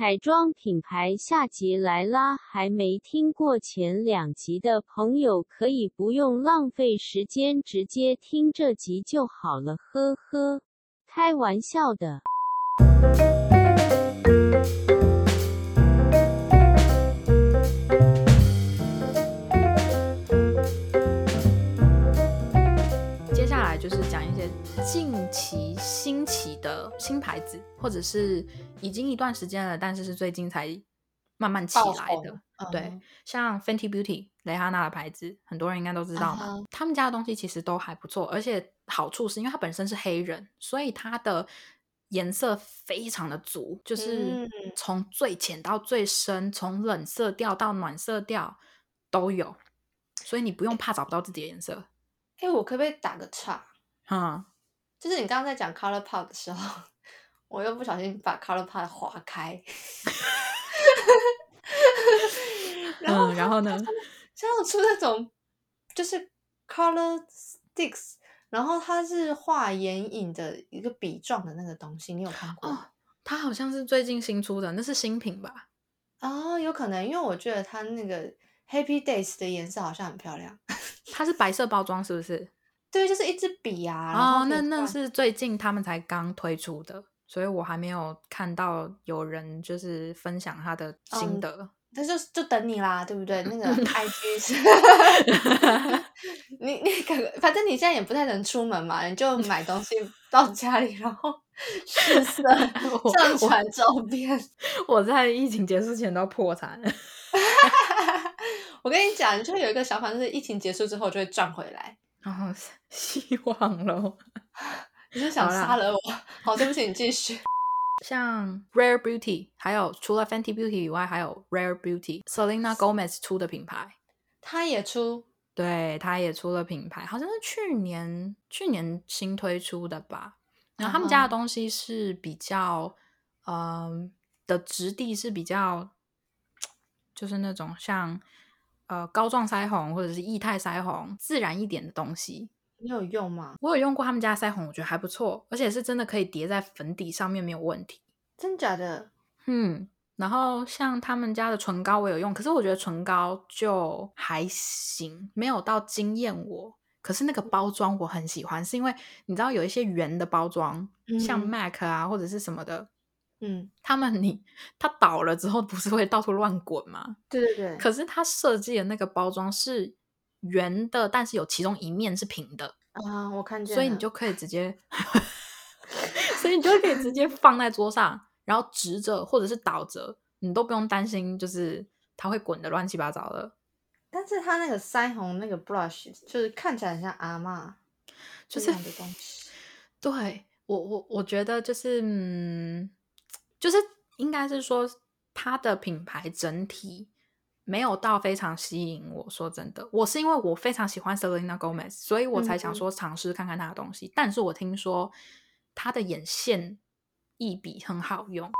彩妆品牌下集来啦！还没听过前两集的朋友，可以不用浪费时间，直接听这集就好了。呵呵，开玩笑的。近期兴起的新牌子，或者是已经一段时间了，但是是最近才慢慢起爆来的。红对嗯，像 Fenty Beauty 蕾哈娜的牌子，很多人应该都知道嘛。他们家的东西其实都还不错，而且好处是因为它本身是黑人，所以它的颜色非常的足，就是嗯从最浅到最深，从冷色调到暖色调都有，所以你不用怕找不到自己的颜色。哎、我可不可以打个岔？嗯，就是你刚刚在讲 Color Pop 的时候，我又不小心把 Color Pop 划开，然后嗯然后呢？像有出那种就是 Color Sticks，然后它是画眼影的一个笔状的那个东西，你有看过吗？哦，它好像是最近新出的，那是新品吧？哦，有可能，因为我觉得它那个 Happy Days 的颜色好像很漂亮。它是白色包装，是不是？对，就是一支笔啊。哦，那那是最近他们才刚推出的，所以我还没有看到有人就是分享他的心嗯得。那就就等你啦，对不对？那个 IG 是，你你可反正你现在也不太能出门嘛，你就买东西到家里，然后试色 我上传照片。我在疫情结束前都破产了。我跟你讲，你就会有一个想法，就是疫情结束之后就会赚回来。然后 希望喽，你是想杀了我？好，对不起，你继续。像 Rare Beauty，还有除了 Fenty Beauty 以外，还有 Rare Beauty，Selena Gomez 出的品牌，他也出对，它也出了品牌，好像是去年去年新推出的吧。然后他们家的东西是比较，嗯、的质地是比较，就是那种像呃膏状腮红或者是液态腮红，自然一点的东西。你有用吗？我有用过他们家的腮红，我觉得还不错，而且是真的可以叠在粉底上面没有问题。真假的？嗯，然后像他们家的唇膏我有用，可是我觉得唇膏就还行，没有到惊艳我。可是那个包装我很喜欢，是因为你知道有一些圆的包装，像嗯 MAC 啊或者是什么的，嗯，他们你它倒了之后不是会到处乱滚吗？对对对。可是它设计的那个包装是圆的，但是有其中一面是平的，啊，我看见。所以你就可以直接，所以你就可以直接放在桌上，然后直着或者是倒着，你都不用担心，就是它会滚的乱七八糟的。但是它那个腮红那个 blush 就是看起来很像阿嬷就是的东西。对我，我我觉得就是，嗯，就是应该是说它的品牌整体没有到非常吸引我。说真的，我是因为我非常喜欢 Selena Gomez，所以我才想嗯说尝试看看她的东西。但是我听说她的眼线一笔很好用，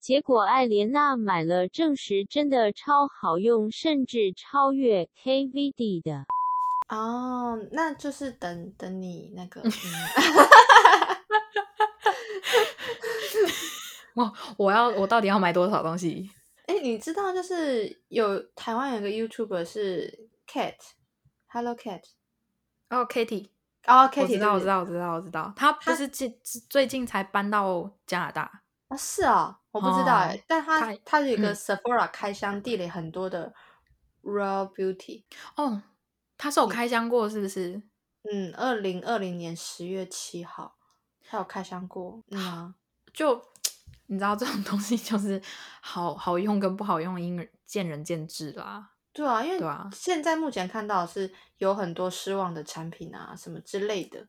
结果艾莲娜买了，证实真的超好用，甚至超越 KVD 的。哦，那就是等等你那个，嗯、我 我要我到底要买多少东西？哎，你知道就是有台湾有个 YouTuber 是 Cat，Hello Cat，哦，Kitty，哦我，Kitty，知道，我知道道，我知道，我知道，他不是最最近才搬到加拿大。啊，是啊，我不知道哎、哦但他他他有一个嗯。Sephora 开箱地里很多的 Raw Beauty，哦，他是有开箱过，是不是？嗯，二零二零年十月七号，他有开箱过，嗯啊，就 你知道这种东西就是好好用跟不好用，因人见仁见智啦。对啊，因为对啊。现在目前看到的是有很多失望的产品啊，什么之类的，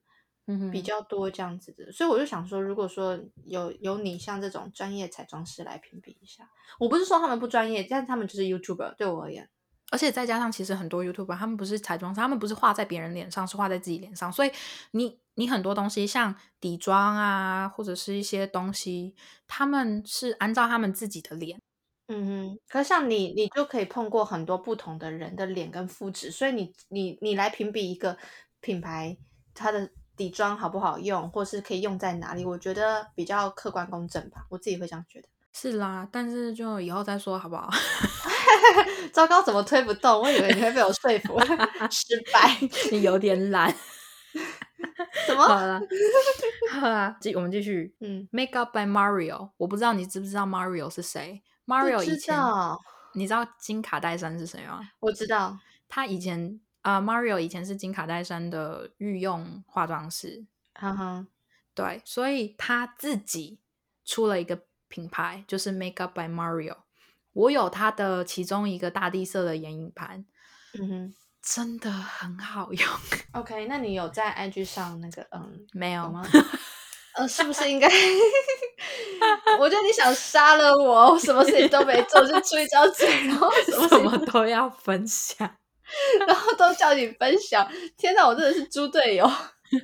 嗯哼。比较多这样子的，所以我就想说，如果说有有你像这种专业彩妆师来评比一下，我不是说他们不专业，但是他们就是 YouTuber，对我而言，而且再加上，其实很多 YouTuber 他们不是彩妆师，他们不是画在别人脸上，是画在自己脸上，所以你你很多东西像底妆啊，或者是一些东西，他们是按照他们自己的脸。嗯哼，可是像你，你就可以碰过很多不同的人的脸跟肤质，所以你你你来评比一个品牌它的底妆好不好用，或是可以用在哪里，我觉得比较客观公正吧，我自己会这样觉得。是啦，但是就以后再说好不好？糟糕，怎么推不动？我以为你会被我说服，失败。你有点懒。什么？好了，好了，继我们继续。嗯，Make Up by Mario，我不知道你知不知道 Mario 是谁？Mario 以前你知道金卡戴珊是谁吗？我知道。他以前啊、m a r i o 以前是金卡戴珊的御用化妆师，哈哈，对，所以他自己出了一个品牌，就是 Make Up by Mario。我有它的其中一个大地色的眼影盘，嗯哼。真的很好用。OK，那你有在 IG 上那个嗯没有有吗？呃，是不是应该？我觉得你想杀了我，我什么事情都没做，就出一张嘴，然后什么什么都要分享。然后都叫你分享。天哪，我真的是猪队友。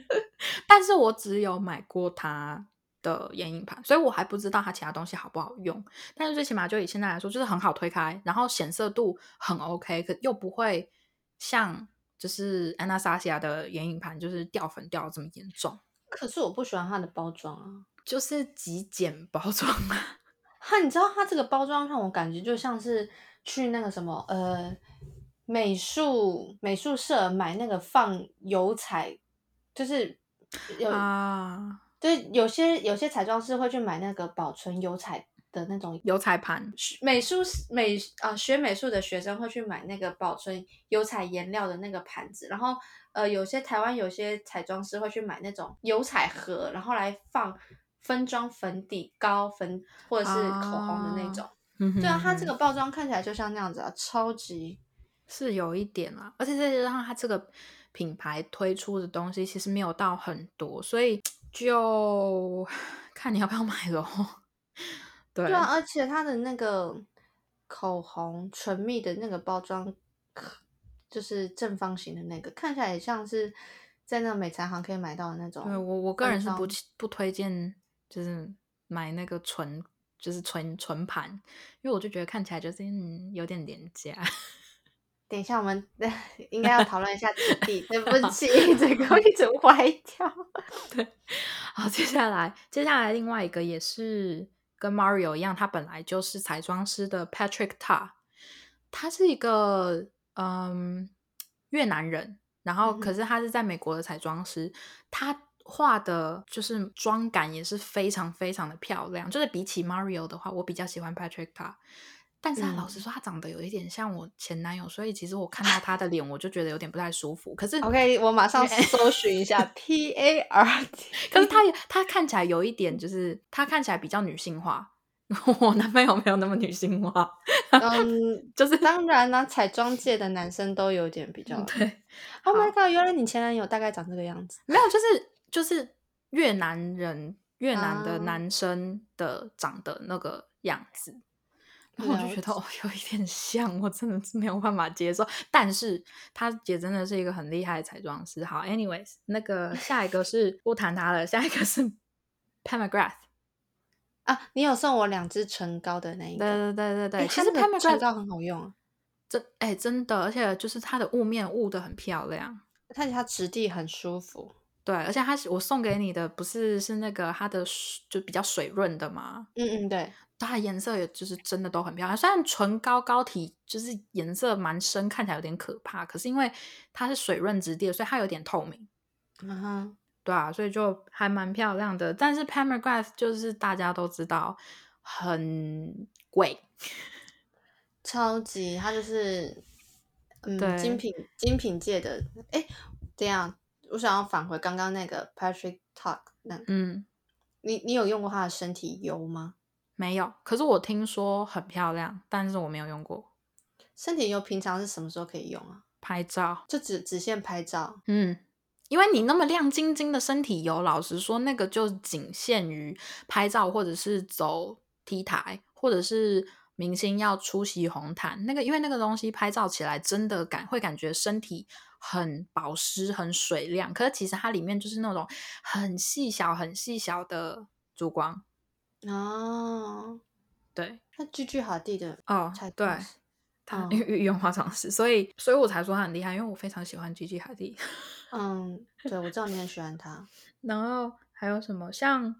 但是我只有买过它的眼影盘，所以我还不知道它其他东西好不好用。但是最起码就以现在来说，就是很好推开，然后显色度很 OK，可又不会像就是 Anastasia 的眼影盘就是掉粉掉的这么严重，可是我不喜欢它的包装啊。就是极简包装啊。哈，你知道它这个包装让我感觉就像是去那个什么呃美术美术社买那个放油彩，就是有、啊，对有些有些彩妆师会去买那个保存油彩的那种油彩盘美术美啊、学美术的学生会去买那个保存油彩颜料的那个盘子，然后呃有些台湾有些彩妆师会去买那种油彩盒，然后来放分装粉底膏、粉或者是口红的那种。嗯对啊，它这个包装看起来就像那样子啊，超级是有一点啦，而且再加上它这个品牌推出的东西其实没有到很多，所以就看你要不要买咯。对 对啊，而且它的那个口红唇蜜的那个包装，就是正方形的那个，看起来也像是在那个美材行可以买到的那种。对我我个人是不不推荐，就是买那个纯就是纯纯盘，因为我就觉得看起来就是嗯有点廉价。等一下，我们 应该要讨论一下质地。对不起，这个一直 歪掉。对好，接下来接下来另外一个也是跟 Mario 一样，他本来就是彩妆师的 Patrick Ta，他是一个嗯越南人，然后可是他是在美国的彩妆师，他画的就是妆感也是非常非常的漂亮，就是比起 Mario 的话，我比较喜欢 Patrick Ta。但是他老实嗯说，他长得有一点像我前男友，所以其实我看到他的脸，我就觉得有点不太舒服。可是 OK，我马上 搜寻一下 P A R T。可是他也他看起来有一点，就是他看起来比较女性化。我男朋友没有那么女性化，嗯，就是当然啦、彩妆界的男生都有点比较。对，Oh my god！原来你前男友大概长这个样子。没有，就是就是越南人越南的啊男生的长的那个样子。然后我就觉得哦，有一点像，我真的是没有办法接受。但是他姐真的是一个很厉害的彩妆师。好，anyways，那个 下一个是不谈他了，下一个是 Pam McGrath。啊，你有送我两支唇膏的那一对个。对对对对，对其实 Pam 那个唇膏很好用啊，真哎、真的，而且就是它的雾面雾的很漂亮。而且它质地很舒服。对，而且它是我送给你的，不是是那个它的就比较水润的嘛，嗯嗯，对。它的颜色也就是真的都很漂亮。虽然唇膏膏体就是颜色蛮深，看起来有点可怕，可是因为它是水润质地的，所以它有点透明。嗯哼，对啊，所以就还蛮漂亮的。但是 p a m e r g l a s s 就是大家都知道很贵，超级，它就是嗯对精品精品界的。哎，这样，我想要返回刚刚那个 Patrick Talk 那，嗯，你你有用过它的身体油吗？没有。可是我听说很漂亮，但是我没有用过。身体油平常是什么时候可以用啊？拍照，就只只限拍照。嗯，因为你那么亮晶晶的身体油，老实说，那个就仅限于拍照，或者是走 T 台，或者是明星要出席红毯。那个，因为那个东西拍照起来真的感会感觉身体很保湿、很水亮，可是其实它里面就是那种很细小、很细小的珠光。哦，对，那句句好地的哦才，对他哦御御用化妆师，所以所以我才说他很厉害，因为我非常喜欢 Gigi Hadid。嗯，对，我知道你很喜欢他。然后还有什么像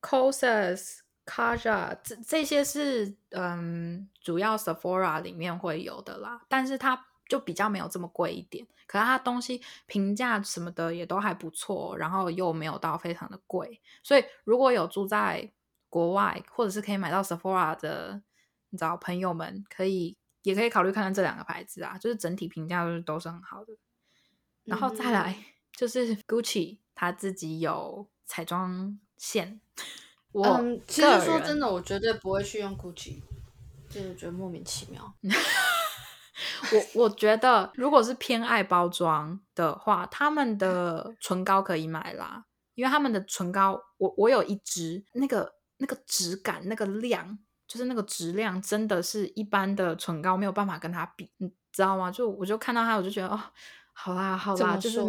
Cosas Kaja 这这些是嗯，主要 Sephora 里面会有的啦，但是它就比较没有这么贵一点。可是它东西评价什么的也都还不错，然后又没有到非常的贵。所以如果有住在国外，或者是可以买到 Sephora 的，你知道朋友们可以也可以考虑看看这两个牌子啊，就是整体评价都是都是很好的。然后再来就是 Gucci，他自己有彩妆线。嗯，其实说真的，我绝对不会去用 Gucci，就是觉得莫名其妙。我我觉得，如果是偏爱包装的话，他们的唇膏可以买啦，因为他们的唇膏，我我有一支，那个那个质感、那个量，就是那个质量，真的是一般的唇膏没有办法跟它比，你知道吗？就我就看到它，我就觉得哦，好啦好啦，就是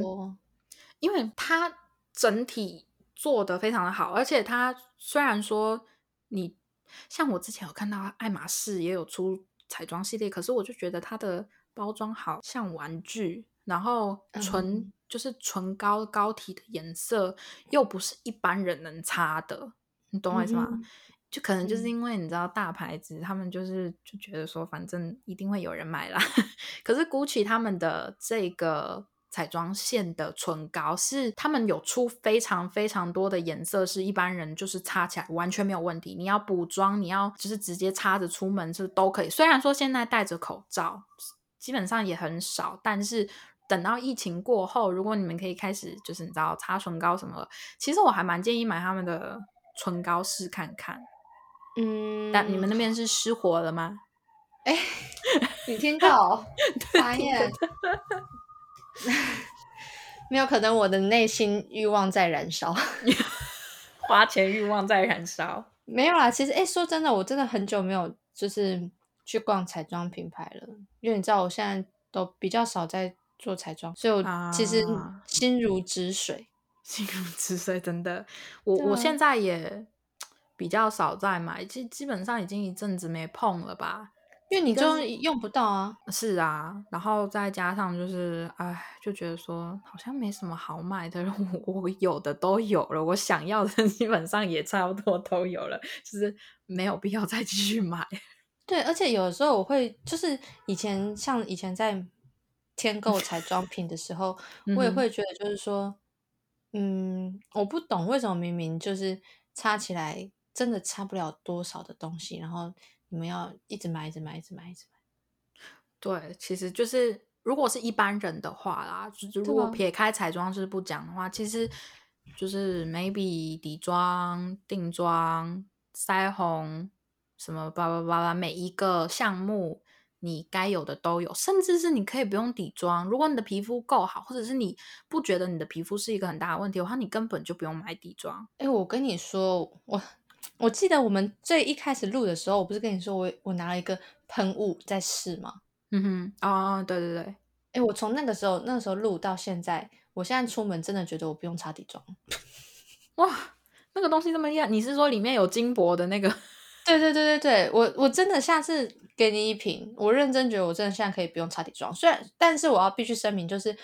因为它整体做的非常的好，而且它虽然说你像我之前有看到爱马仕也有出。彩妆系列，可是我就觉得它的包装好像玩具，然后唇就是唇膏膏体的颜色又不是一般人能擦的，你懂我意思吗？就可能就是因为你知道大牌子，他们就是就觉得说反正一定会有人买啦。可是 Gucci 他们的这个。彩妆线的唇膏是他们有出非常非常多的颜色，是一般人就是擦起来完全没有问题。你要补妆，你要就是直接擦着出门是都可以。虽然说现在戴着口罩基本上也很少，但是等到疫情过后，如果你们可以开始就是你知道擦唇膏什么，其实我还蛮建议买他们的唇膏试看看。嗯，但你们那边是失火了吗？哎，你听到？发现。没有可能，我的内心欲望在燃烧，花钱欲望在燃烧。没有啦，其实哎，说真的，我真的很久没有就是去逛彩妆品牌了，因为你知道我现在都比较少在做彩妆，所以我其实心如止水，心如止水，真的。我我现在也比较少在买，基基本上已经一阵子没碰了吧。因为你就用不到啊，是啊，然后再加上就是，哎，就觉得说好像没什么好买的，我我有的都有了，我想要的基本上也差不多都有了，就是没有必要再继续买。对，而且有的时候我会，就是以前像以前在添购彩妆品的时候，我也会觉得就是说，嗯，我不懂为什么明明就是擦起来真的差不了多少的东西，然后。你们要一直买，一直买，一直买，一直买。对，其实就是如果是一般人的话啦，就如果撇开彩妆师不讲的话，其实就是 maybe 底妆、定妆、腮红什么叭叭叭叭，每一个项目你该有的都有，甚至是你可以不用底妆。如果你的皮肤够好，或者是你不觉得你的皮肤是一个很大的问题的话，你根本就不用买底妆。哎，我跟你说，我。我记得我们最一开始录的时候，我不是跟你说我我拿了一个喷雾在试吗？嗯哼，哦，对对对，哎，我从那个时候那个时候录到现在，我现在出门真的觉得我不用擦底妆。哇，那个东西这么厉害？你是说里面有金箔的那个？对对对对对，我我真的下次给你一瓶，我认真觉得我真的现在可以不用擦底妆。虽然，但是我要必须声明，就是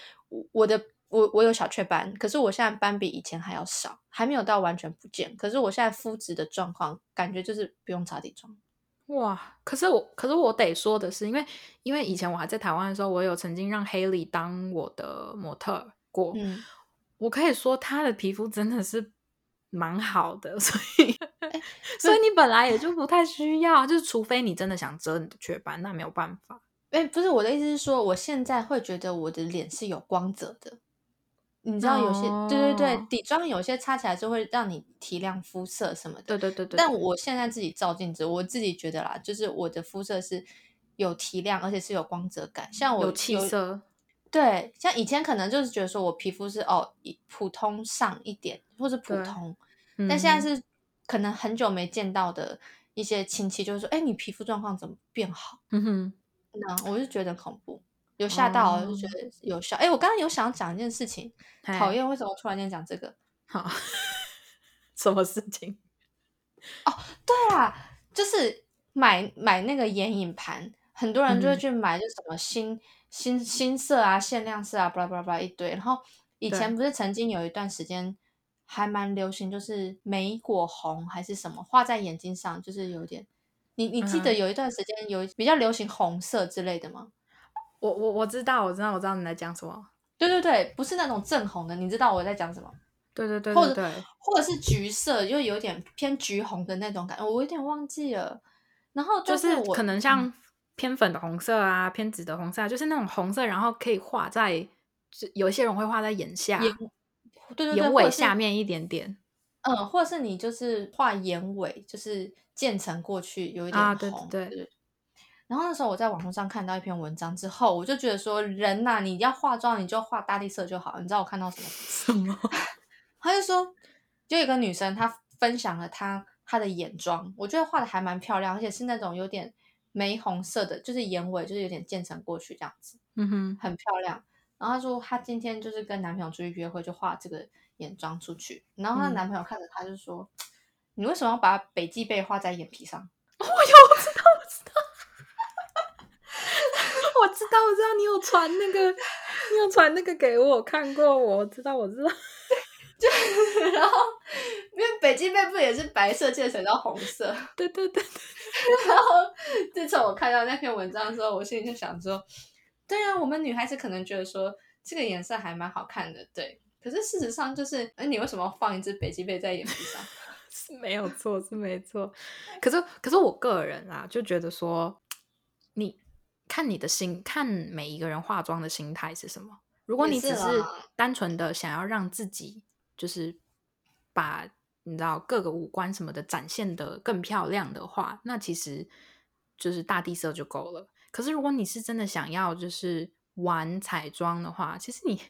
我的。我我有小雀斑，可是我现在斑比以前还要少，还没有到完全不见。可是我现在肤质的状况，感觉就是不用擦底妆。哇！可是我，可是我得说的是，因为因为以前我还在台湾的时候，我有曾经让 Haley 当我的模特过。嗯，我可以说她的皮肤真的是蛮好的，所以所以你本来也就不太需要，就是除非你真的想遮你的雀斑，那没有办法。哎，不是我的意思是说，我现在会觉得我的脸是有光泽的。你知道有些对对对底妆有些擦起来就会让你提亮肤色什么的，对对对对。但我现在自己照镜子，我自己觉得啦，就是我的肤色是有提亮，而且是有光泽感。像我有气色，对，像以前可能就是觉得说我皮肤是哦普通上一点，或是普通，但现在是可能很久没见到的一些亲戚，就是说，哎，你皮肤状况怎么变好？嗯哼，那我就觉得恐怖。有吓到，就觉得有效。哎，我刚刚有想讲一件事情，讨厌为什么突然间讲这个？好，什么事情？哦，对啦，就是买买那个眼影盘，很多人就会去买，就什么新新新色啊、限量色啊，巴拉巴拉巴拉一堆。然后以前不是曾经有一段时间，还蛮流行，就是莓果红还是什么，画在眼睛上，就是有点。你你记得有一段时间有比较流行红色之类的吗？我我我知道，我知道，我知道你在讲什么。对对对，不是那种正红的，你知道我在讲什么？对对对，或者或者是橘色，就有点偏橘红的那种感觉，我有点忘记了。然后就是可能像偏粉的红色啊，偏紫的红色，啊，就是那种红色，然后可以画在，有一些人会画在眼下，眼对对对，眼尾下面一点点。嗯，或者是你就是画眼尾，就是渐层过去，有一点红。对对对。然后那时候我在网络上看到一篇文章之后，我就觉得说，人呐，你要化妆，你就画大地色就好。你知道我看到什么？什么？他就说，就一个女生，她分享了她她的眼妆，我觉得画的还蛮漂亮，而且是那种有点玫红色的，就是眼尾就是有点渐层过去这样子，嗯哼，很漂亮。然后她说她今天就是跟男朋友出去约会，就画这个眼妆出去。然后她男朋友看着她就说：“你为什么要把北极贝画在眼皮上？” 我有，我知道，我知道，我知道，我知道，你有传那个，你有传那个给我看过，我知道，我知道。就然后，因为北极贝不也是白色渐层到红色？对对对。然后自从我看到那篇文章的时候，我心里就想说，对啊，我们女孩子可能觉得说这个颜色还蛮好看的，对。可是事实上就是，哎，你为什么要放一只北极贝在眼皮上？是没有错，是没错。可是，可是我个人啊，就觉得说，你看你的心，看每一个人化妆的心态是什么。如果你只是单纯的想要让自己。就是把你知道各个五官什么的展现的更漂亮的话，那其实就是大地色就够了。可是如果你是真的想要就是玩彩妆的话，其实你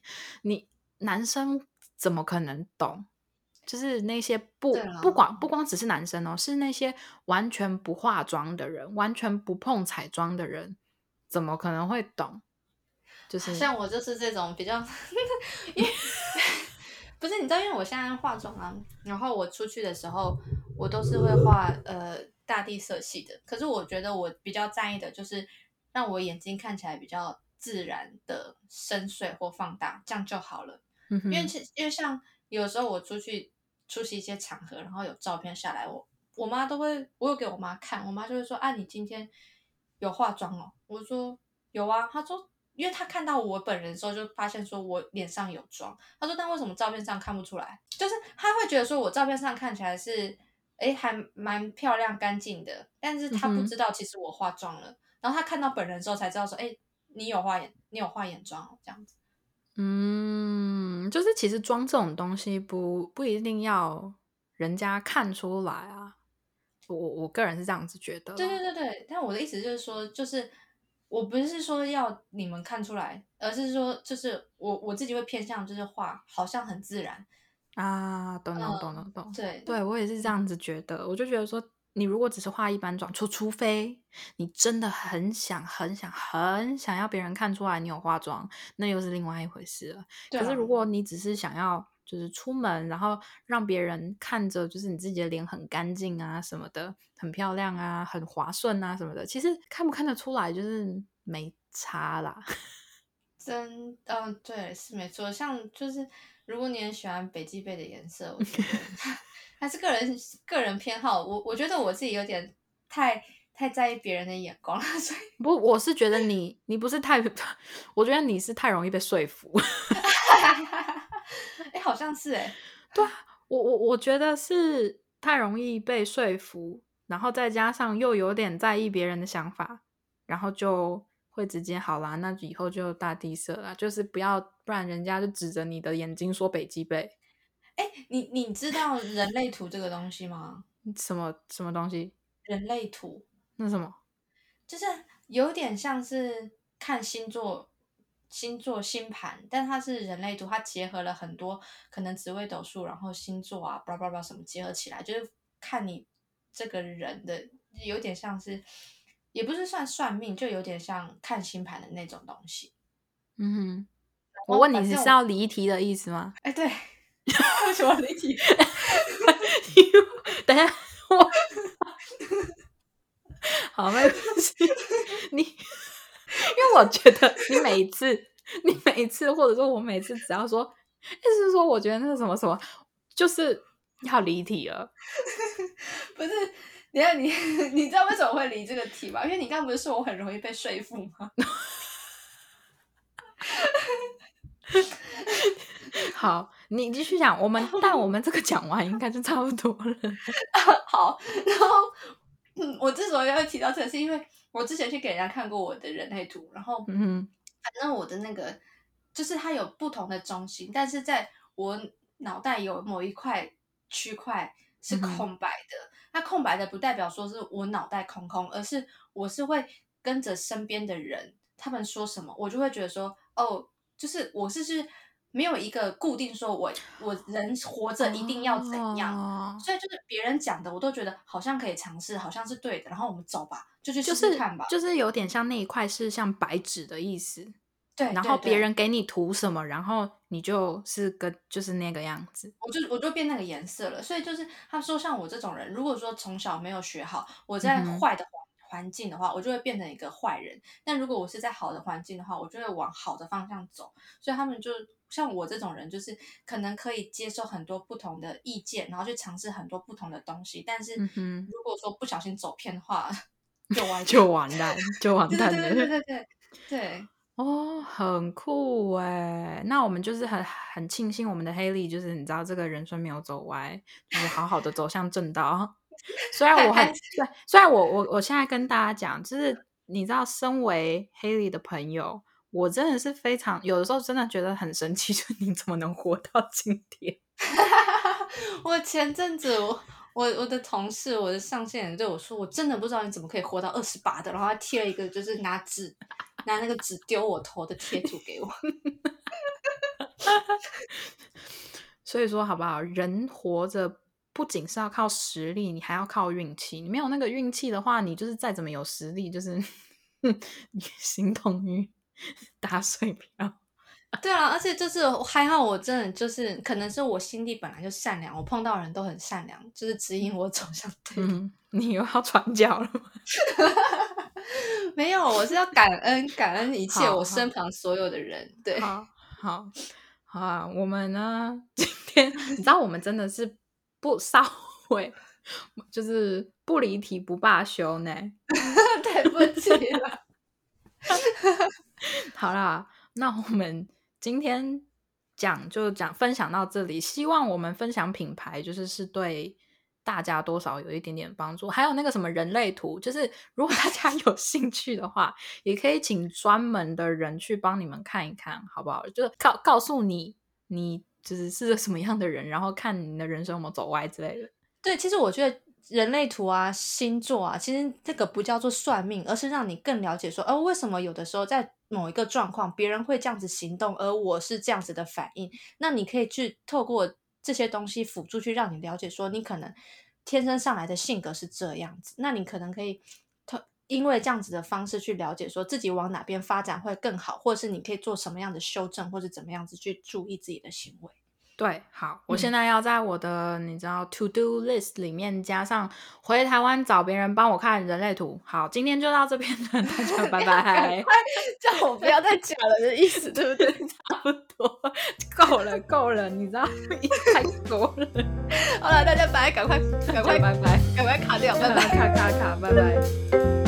你男生怎么可能懂？就是那些不不管不光只是男生哦，是那些完全不化妆的人，完全不碰彩妆的人，怎么可能会懂？就是像我就是这种比较。不是你知道，因为我现在化妆啊，然后我出去的时候，我都是会画呃大地色系的。可是我觉得我比较在意的就是让我眼睛看起来比较自然的深邃或放大，这样就好了。因为其因为像有时候我出去出席一些场合，然后有照片下来，我我妈都会我有给我妈看，我妈就会说啊，你今天有化妆哦？我说有啊，她说。因为他看到我本人的时候，就发现说我脸上有妆。他说：“但为什么照片上看不出来？就是他会觉得说我照片上看起来是，哎，还蛮漂亮干净的。但是他不知道其实我化妆了。然后他看到本人之后才知道说，哎，你有化眼，你有化眼妆这样子。嗯，就是其实妆这种东西不不一定要人家看出来啊。我我个人是这样子觉得。对对对对，但我的意思就是说，就是。我不是说要你们看出来，而是说就是我我自己会偏向就是画好像很自然啊，懂懂懂懂懂。对，对我也是这样子觉得。我就觉得说，你如果只是化一般妆，除除非你真的很想很想很想要别人看出来你有化妆，那又是另外一回事了。可是如果你只是想要就是出门，然后让别人看着就是你自己的脸很干净啊什么的。很漂亮啊，很滑顺啊，什么的，其实看不看得出来，就是没差啦。真，嗯，对，是没错。像就是，如果你很喜欢北极贝的颜色，我觉得 还是个人个人偏好。我我觉得我自己有点太太在意别人的眼光了，所以不，我是觉得你你不是太，我觉得你是太容易被说服。哎，好像是哎，对啊，我我我觉得是太容易被说服。然后再加上又有点在意别人的想法，然后就会直接好啦，那以后就大地色啦，就是不要，不然人家就指着你的眼睛说北极贝。哎，你你知道人类图这个东西吗？什么什么东西？人类图？那什么？就是有点像是看星座、星座星盘，但它是人类图，它结合了很多可能紫微斗数，然后星座啊，巴拉巴拉什么结合起来，就是看你。这个人的有点像是，也不是算算命，就有点像看星盘的那种东西。嗯哼，我问你是要离题的意思吗？哎，对，为什么离题？等下我，好，没关系。你，因为我觉得你每一次，你每一次，或者说我每次只要说，意思是说，我觉得那个什么什么。就是要离题了。不是，你看你，你知道为什么会离这个题吗？因为你刚刚不是说我很容易被说服吗？好，你继续讲。我们 但我们这个讲完应该就差不多了。好，然后嗯，我之所以要提到这个，是因为我之前去给人家看过我的人类图，然后嗯反正我的那个就是它有不同的中心，但是在我脑袋有某一块区块是空白的。那空白的不代表说是我脑袋空空，而是我是会跟着身边的人，他们说什么，我就会觉得说，哦，就是我是是没有一个固定说我我人活着一定要怎样。哦所以就是别人讲的，我都觉得好像可以尝试，好像是对的。然后我们走吧，就去就试试看吧。就是有点像那一块是像白纸的意思，对，然后别人给你涂什么，然后你就是个就是那个样子。我就我就变那个颜色了。所以就是他说，像我这种人，如果说从小没有学好，我在坏的环环境的话，我就会变成一个坏人。但如果我是在好的环境的话，我就会往好的方向走。所以他们就像我这种人，就是可能可以接受很多不同的意见，然后去尝试很多不同的东西。但是嗯如果说不小心走偏的话，就完就完蛋，就完蛋了。对对对对对对。哦，很酷哎！那我们就是很很庆幸我们的黑利，就是你知道这个人生没有走歪，就是好好的走向正道。虽然我很 还虽虽然我我我现在跟大家讲，就是你知道，身为黑利的朋友，我真的是非常有的时候真的觉得很神奇，就你怎么能活到今天？我前阵子我我我的同事，我的上线人对我说，我真的不知道你怎么可以活到二十八的，然后他贴了一个就是拿纸拿那个纸丢我头的贴图给我。所以说，好不好？人活着不仅是要靠实力，你还要靠运气。你没有那个运气的话，你就是再怎么有实力，就是 你形同于 打水漂。对啊，而且就是还好，我真的就是可能是我心地本来就善良，我碰到人都很善良，就是指引我走向对。嗯，你又要传教了吗？没有，我是要感恩感恩一切我身旁所有的人。对，好好好啊，我们呢，今天你知道，我们真的是不稍微就是不离题不罢休呢。对不起了。好啦，那我们今天讲就讲分享到这里，希望我们分享品牌就是是对大家多少有一点点帮助。还有那个什么人类图，就是如果大家 有兴趣的话，也可以请专门的人去帮你们看一看，好不好？就是告告诉你你就是是个什么样的人，然后看你的人生有没有走歪之类的。对，其实我觉得人类图啊、星座啊，其实这个不叫做算命，而是让你更了解说，哦，为什么有的时候在某一个状况，别人会这样子行动，而我是这样子的反应。那你可以去透过这些东西辅助去让你了解说，你可能天生上来的性格是这样子，那你可能可以通因为这样子的方式去了解说自己往哪边发展会更好，或者是你可以做什么样的修正，或者怎么样子去注意自己的行为。对，好，我嗯现在要在我的、你知道 to do list 里面加上回台湾找别人帮我看人类图。好，今天就到这边了，大家 拜拜。叫我不要再讲了的意思，对不对？差不多够了，够了，你知道太多了。好了，大家拜，赶快，赶快，拜拜，赶快卡掉，拜拜。卡卡卡，拜拜。